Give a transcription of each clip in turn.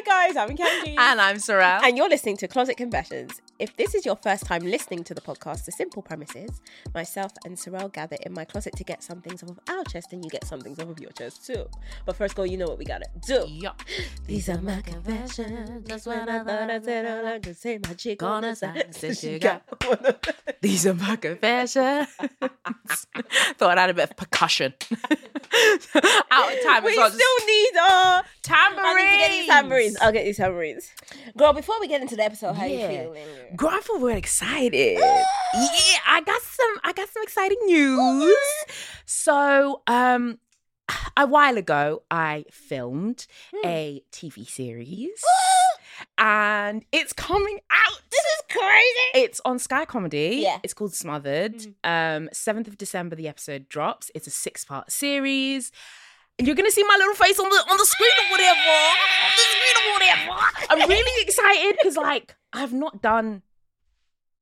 Hi guys, I'm Candice. And I'm Sarel. And you're listening to Closet Confessions. If this is your first time listening to the podcast, the simple premise is myself and Sarel gather in my closet to get some things off of our chest and you get some things off of your chest too. But first, go, you know what we gotta do. Yup. These are my confessions. That's when I thought I said all I could say. My chick on the side said she got These are my confessions. Thought I had a bit of percussion. Out of time. We well, still need uh tambourines. I need to get these tambourines. I'll get these tambourines. Girl, before we get into the episode, how Yeah. you feeling? Girl, I feel really excited. yeah, I got some. I got some exciting news. So, um, a while ago, I filmed Hmm. a TV series, and it's coming out. This is crazy. It's on Sky Comedy. Yeah. It's called Smothered. Um, 7th of December, the episode drops. It's a six part series. And you're gonna see my little face on the on the screen or whatever. On the screen or whatever. I'm really excited because like I've not done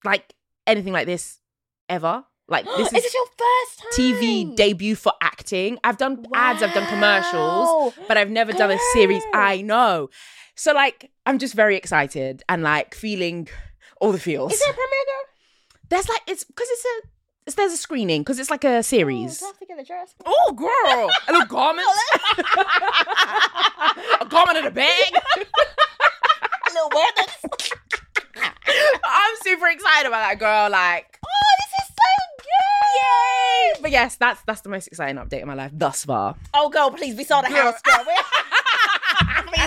like anything like this ever. Like this is is your first time? TV debut for acting. I've done ads, I've done commercials, but I've never done a series. I know. So like I'm just very excited and like feeling all the feels. Is there a premiere girl? There's like it's because it's a it's, there's a screening because it's like a Oh, series. do I have to get a dress? Oh, girl, a little garment, a garment in a bag. A little weapons. I'm super excited about that, girl. Like, Oh, this is so good. yay! But yes, that's that's the most exciting update in my life thus far. Oh, girl, please, we saw the house, girl.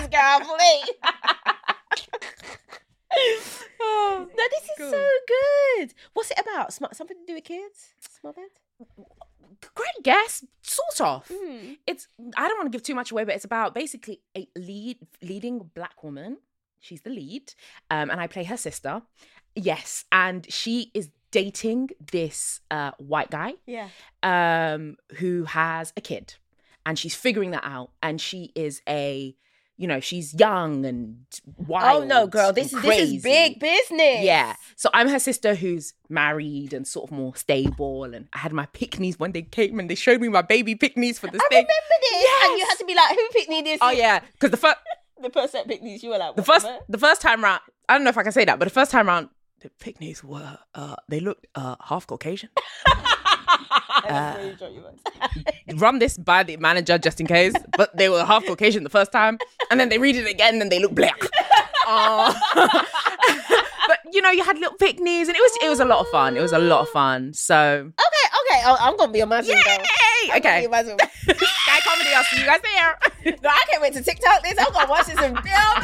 Girl, please. no, this is Cool. so good. What's it about? Sm- something to do with kids? Smothered? Great guess, sort of. Hmm. It's I don't want to give too much away, but it's about basically a lead leading black woman. She's the lead, um, and I play her sister. Yes, and she is dating this uh, white guy Yeah. um, who has a kid, and she's figuring that out. And she is a, you know, she's young and wild. Oh no, girl, this is this is big business. Yeah. So I'm her sister who's married and sort of more stable. And I had my picnics when they came and they showed me my baby picnics for this I thing. remember this. And you Yes. had to be like, who picked me this? Oh yeah, because the first The person that picked these, you were like, the first the first time round, I don't know if I can say that, but the first time round, the picnics were uh they looked uh half Caucasian. That's really what you meant. Run this by the manager just in case, but they were half Caucasian the first time, and then they read it again and they look black. Uh, but you know, you had little picnics and it was it was a lot of fun. It was a lot of fun. So Okay, okay. Oh, I'm gonna be Zoom. girl. Yay! Okay. be on my Sky comedy, I'll see you guys there. no, I can't wait to TikTok this. I'm gonna watch this in film.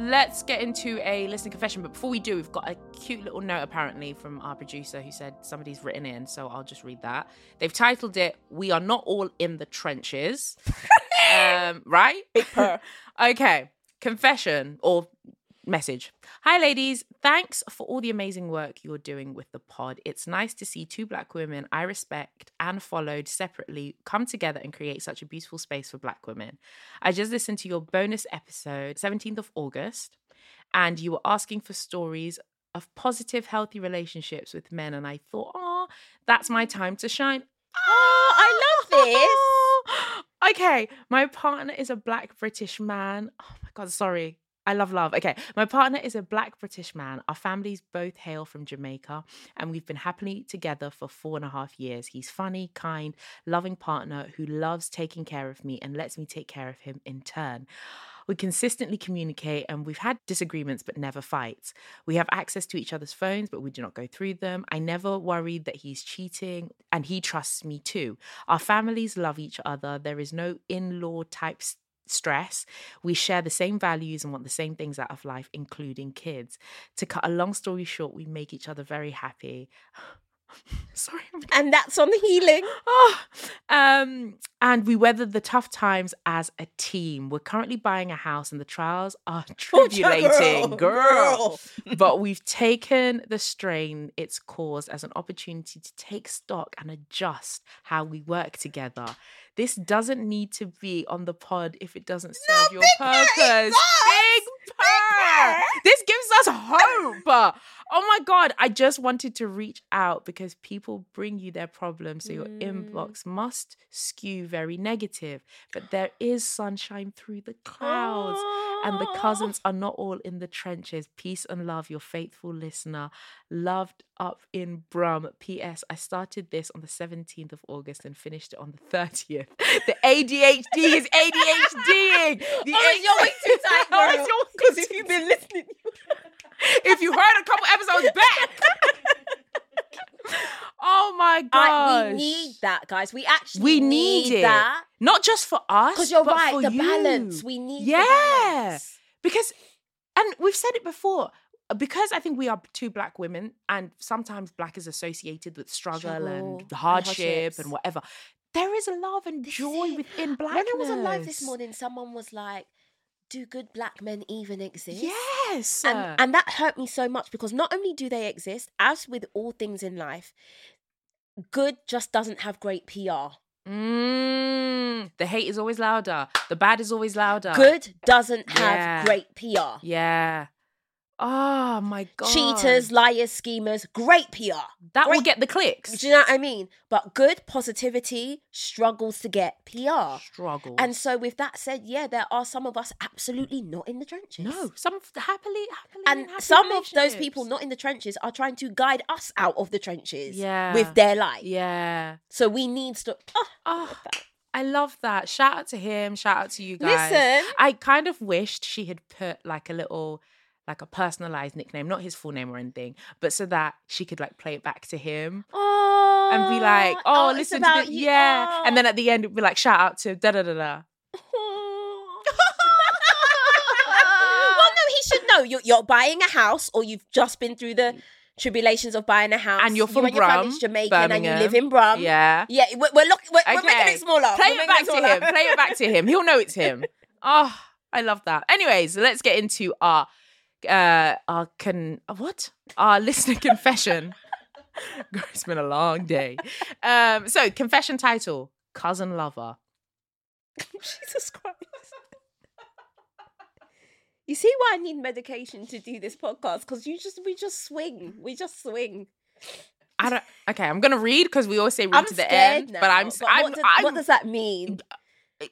Let's get into a listener confession, but before we do, we've got a cute little note apparently from our producer who said somebody's written in, so I'll just read that. They've titled it "We Are Not All in the Trenches," um, right? Big purr. okay. confession or message. Hi, ladies. Thanks for all the amazing work you're doing with the pod. It's nice to see two black women I respect and followed separately come together and create such a beautiful space for black women. I just listened to your bonus episode, 17th of August, and you were asking for stories of positive, healthy relationships with men. And I thought, oh, that's my time to shine. Oh, I love this. okay, my partner is a black British man. Oh my God, sorry. I love love. Okay, my partner is a black British man. Our families both hail from Jamaica, and we've been happily together for four and a half years. He's funny, kind, loving partner who loves taking care of me and lets me take care of him in turn. We consistently communicate and we've had disagreements but never fights. We have access to each other's phones but we do not go through them. I never worried that he's cheating and he trusts me too. Our families love each other. There is no in law type stress. We share the same values and want the same things out of life, including kids. To cut a long story short, we make each other very happy. Sorry. And that's on the healing. Oh, um, and we weathered the tough times as a team. We're currently buying a house, and the trials are tribulating, girl, girl. girl. but we've taken the strain it's caused as an opportunity to take stock and adjust how we work together. This doesn't need to be on the pod if it doesn't serve your Big Purr, purpose. Big purr. This gives us hope. Oh my God, I just wanted to reach out because people bring you their problems. So your Mm. inbox must skew very negative. But there is sunshine through the clouds. And the cousins are not all in the trenches. Peace and love, your faithful listener. Loved up in Brum. P.S. I started this on the 17th of August and finished it on the 30th. The ADHD is ADHDing. The Oh, it's your week too tight, Oh, girl. it's your week Because if you've been listening, if you heard a couple episodes back. oh my god, we need that, guys. We actually We need it. that Not just for us. because you're but right. for The you. balance we need. Yeah. Because, and we've said it before, uh, because I think we are two black women, and sometimes black is associated with struggle, Struggle and and hardship hardships. and whatever. There is a love and This joy within blackness. When I was alive this morning, someone was like, "Do good black men even exist?" Yes. And, and that hurt me so much because not only do they exist, as with all things in life, good just doesn't have great PR. mm, the hate is always louder. The bad is always louder. Good doesn't have Yeah. great PR. Yeah. Oh my god. Cheaters, liars, schemers, great PR. That will get the clicks. Do you know what I mean? But good positivity struggles to get PR. Struggle. And so, with that said, yeah, there are some of us absolutely not in the trenches. no, some happily, happily, And happy some of those people not in the trenches are trying to guide us out of the trenches Yeah. with their light. Yeah. So we need to. Oh, Oh, I love that. Shout out to him. Shout out to you guys. Listen. I kind of wished she had put like a little, like a personalized nickname, not his full name or anything, but so that she could like play it back to him oh, and be like, oh, "Oh, it's listen to you. yeah," Oh. and then at the end it'd be like, "Shout out to da da da da." well, no, he should know. You're, you're buying a house, or you've just been through the tribulations of buying a house, And you're You from family's Brum, Jamaican, and you live in Brum. Yeah. yeah. We're, we're, look, we're, we're making it smaller. Play We're it back to him. Play it back to him. He'll know it's him. Oh, I love that. Anyways, let's get into our uh our con what? Our listener confession. It's been a long day. Um, so confession title: Cousin Lover. Jesus Christ. You see why I need medication to do this podcast? Because you just we just swing. We just swing. I don't. Okay, I'm gonna read because we always say read I'm to the end, now. but I'm. I'm, what, does, I'm what does that mean?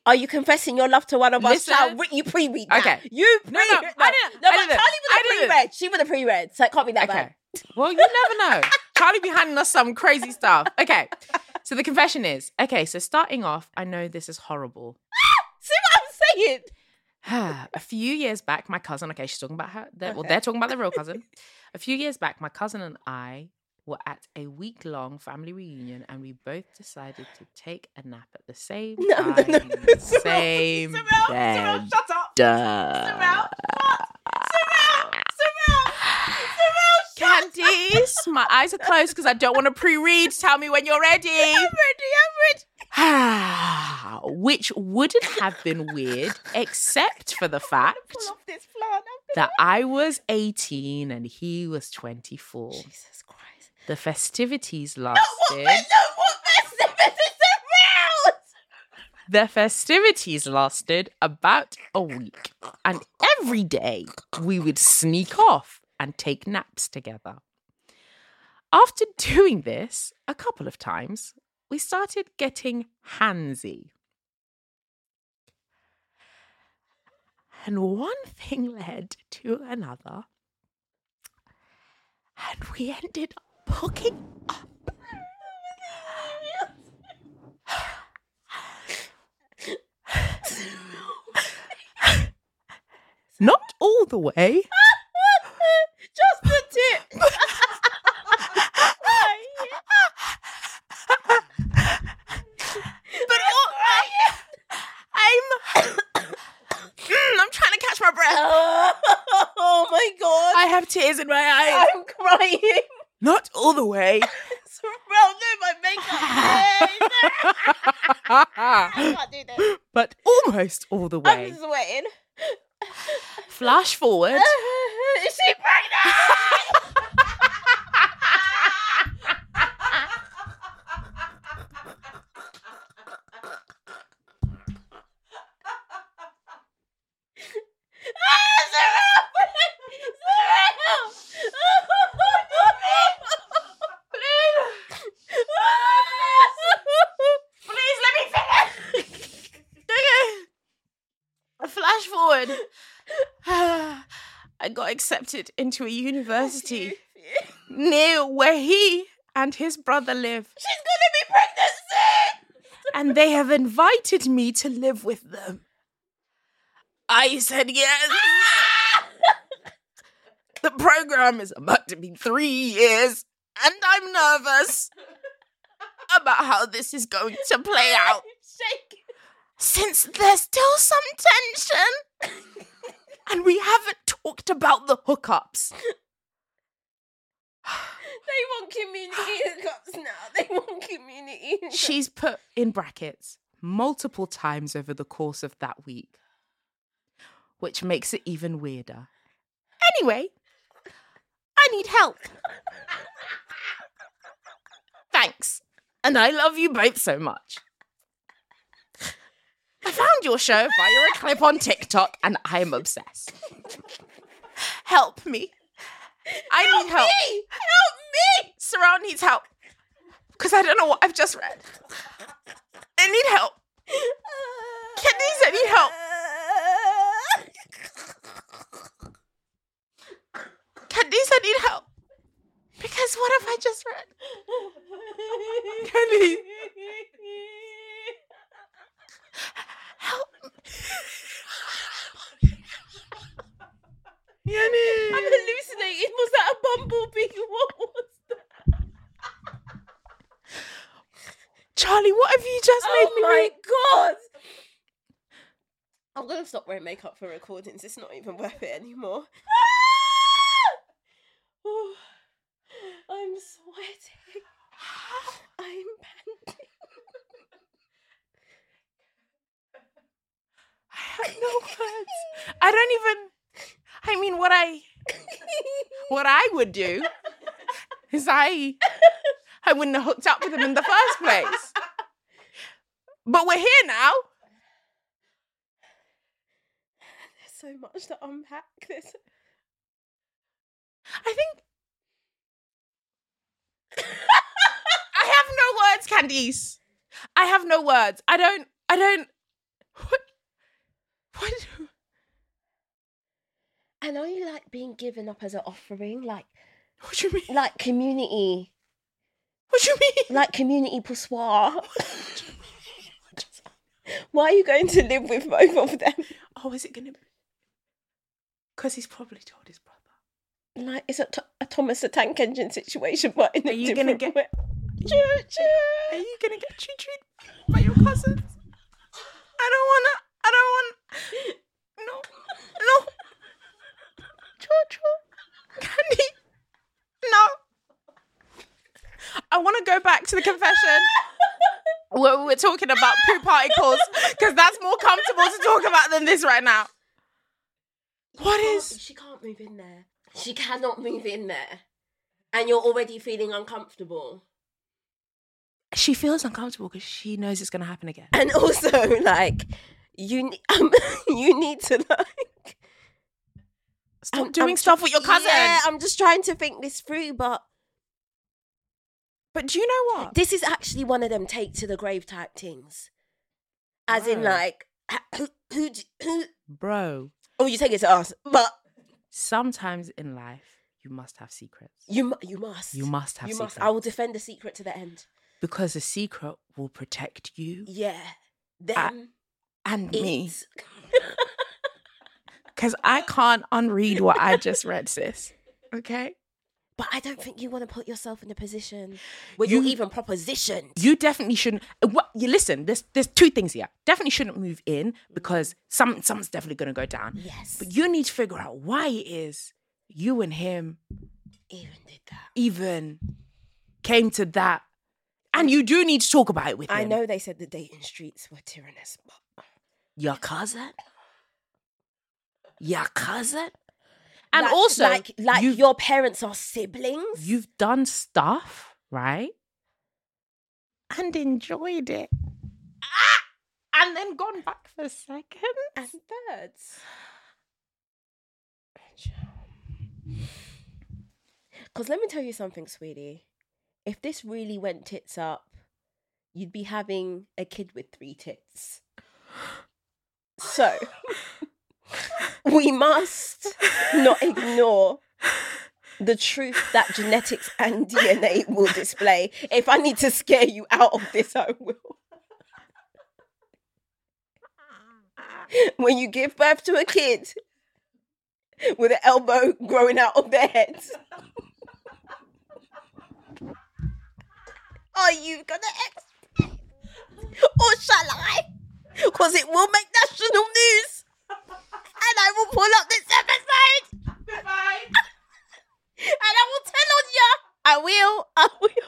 Are you confessing your love to one of us? Listen. You pre-read that. Okay. You No, pre- no, I didn't- No, I but didn't- Charlie would have pre-read. She would have pre-read, so it can't be that Okay. bad. Well, you never know. Charlie be handing us some crazy stuff. Okay. So the confession is okay. So starting off, I know this is horrible. See what I'm saying? a few years back, my cousin, okay, she's talking about her, they're, well, they're talking about their real cousin. A few years back, my cousin and I were at a week long family reunion and we both decided to take a nap at the same No, time. no, no. Sarel, Same Sarel, bed. Sarel, shut up. Duh. Sarel, Sarel, Sarel, Sarel, Candice, my eyes are closed because I don't want to pre-read. Tell me when you're ready. I'm ready, I'm ready. which wouldn't have been weird except for the fact Pull off this plant. that I was 18 and he was 24. Jesus Christ. The festivities what, lasted. no, what festivities around? The festivities lasted about a week, and every day we would sneak off and take naps together. After doing this a couple of times, we started getting handsy. And one thing led to another, and we ended up hooking up. Not all the way. Just the tip. But I'm I'm trying to catch my breath. oh my god. I have tears in my eyes. I'm crying. Not all the way. Sarel, no, my makeup. I can't do this. but almost all the I'm way. sweating. Flash forward. Is she pregnant? Ah, Sarel! Sarel! Please let me finish. okay. Flash forward. I got accepted into a university near where he and his brother live. She's gonna be pregnant soon! and they have invited me to live with them. I said yes. Ah! the program is about to be three years, and I'm nervous about how this is going to play out Shake. since there's still some tension. and we haven't talked about the hookups. They want community hookups now. They want community hookups. She's put in brackets multiple times over the course of that week, which makes it even weirder. Anyway, I need help. Thanks. And I love you both so much. I found your show via a clip on TikTok and I'm obsessed. Help me. I need help. Help me! Help me! Sarah needs help. Because I don't know what I've just read. I need help. Candice, I need help. Candice, I need help. Because what have I just read? Candice, help. Yanni. I'm hallucinating. Was that a bumblebee? What was that? Charlie, what have you just made Oh me my read? god! Stop wearing makeup for recordings. It's not even worth it anymore. Oh, I'm sweating. I'm panting. I have no words. I don't even. I mean, what I what I would do is I I wouldn't have hooked up with him in the first place. But we're here now. There's so much to unpack. this. I think I have no words, Candice. I have no words. I don't. I don't. What? What? And are you like being given up as an offering? Like, What do you mean? like community, What do you mean? like community poussoir? Why are you going to live with both of them? Oh, is it gonna be? Because he's probably told his brother. Like, it's a, a Thomas the Tank Engine situation, but in a Are you gonna get- way. Choo choo. Are you gonna get choo chooed by your cousins? I don't wanna. I don't want. No. No. Choo choo. Candy. No. I want to go back to the confession. where we were talking about poo particles because that's more comfortable to talk about than this right now. What Can't- is? She can't move in there. She cannot move in there. And you're already feeling uncomfortable. She feels uncomfortable because she knows it's going to happen again. And also, like, you um, you need to like Stop I'm- doing I'm stuff tr- with your cousin. Yeah, I'm just trying to think this through, but but do you know what? this is actually one of them take to the grave type things. As in, like, who, who, who, Bro, oh, you take it to us, but sometimes in life, you must have secrets. you, mu- you must, You must have you must. secrets. I will defend the secret to the end. Because a secret will protect you Yeah, them, and me. Because I can't unread what I just read, sis. Okay? But I don't think you want to put yourself in a position where you, are even propositioned. You definitely shouldn't. uh, What you listen? There's there's two things here. Definitely shouldn't move in because some something's definitely gonna go down. yes, But you need to figure out why it is you and him even did that. even came to that, and you do need to talk about it with him. I know they said the dating streets were tyrannous, but your cousin, your cousin, and Like- also like like your parents are siblings. you've done stuff right and enjoyed it, ah! and then gone back for seconds. and thirds. Because let me tell you something, sweetie. If this really went tits up, you'd be having a kid with three tits. So, we must not ignore the truth that genetics and DNA will display. If I need to scare you out of this, I will. When you give birth to a kid with an elbow growing out of their head, are you gonna explain? Or shall I? Because it will make national news. And I will pull up this episode. Goodbye. And I will tell on ya. I will. I will.